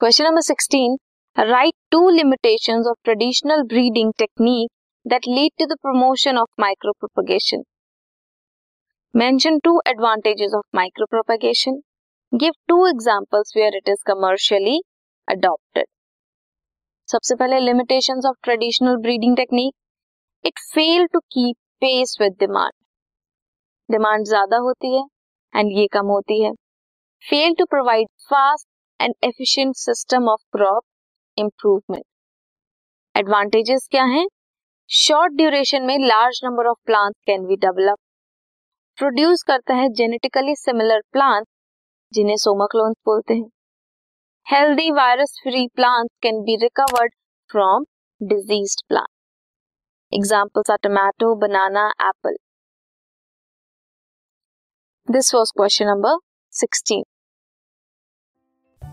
Question number 16. Write two limitations of traditional breeding technique that lead to the promotion of micropropagation. Mention two advantages of micropropagation. Give two examples where it is commercially adopted. सबसे पहले limitations of traditional breeding technique. It failed to keep pace with demand. Demand ज्यादा होती है and ये कम होती है fail to provide fast and efficient system of crop improvement advantages क्या हैं? शॉर्ट ड्यूरेशन में large number of plant can be develop produce करता है जेनेटिकली सिमिलर प्लांट जिन्हें सोमाक्लोन्स बोलते हैं। Healthy virus free plant can be recovered from disease plant examples are tomato banana apple this was question number sixteen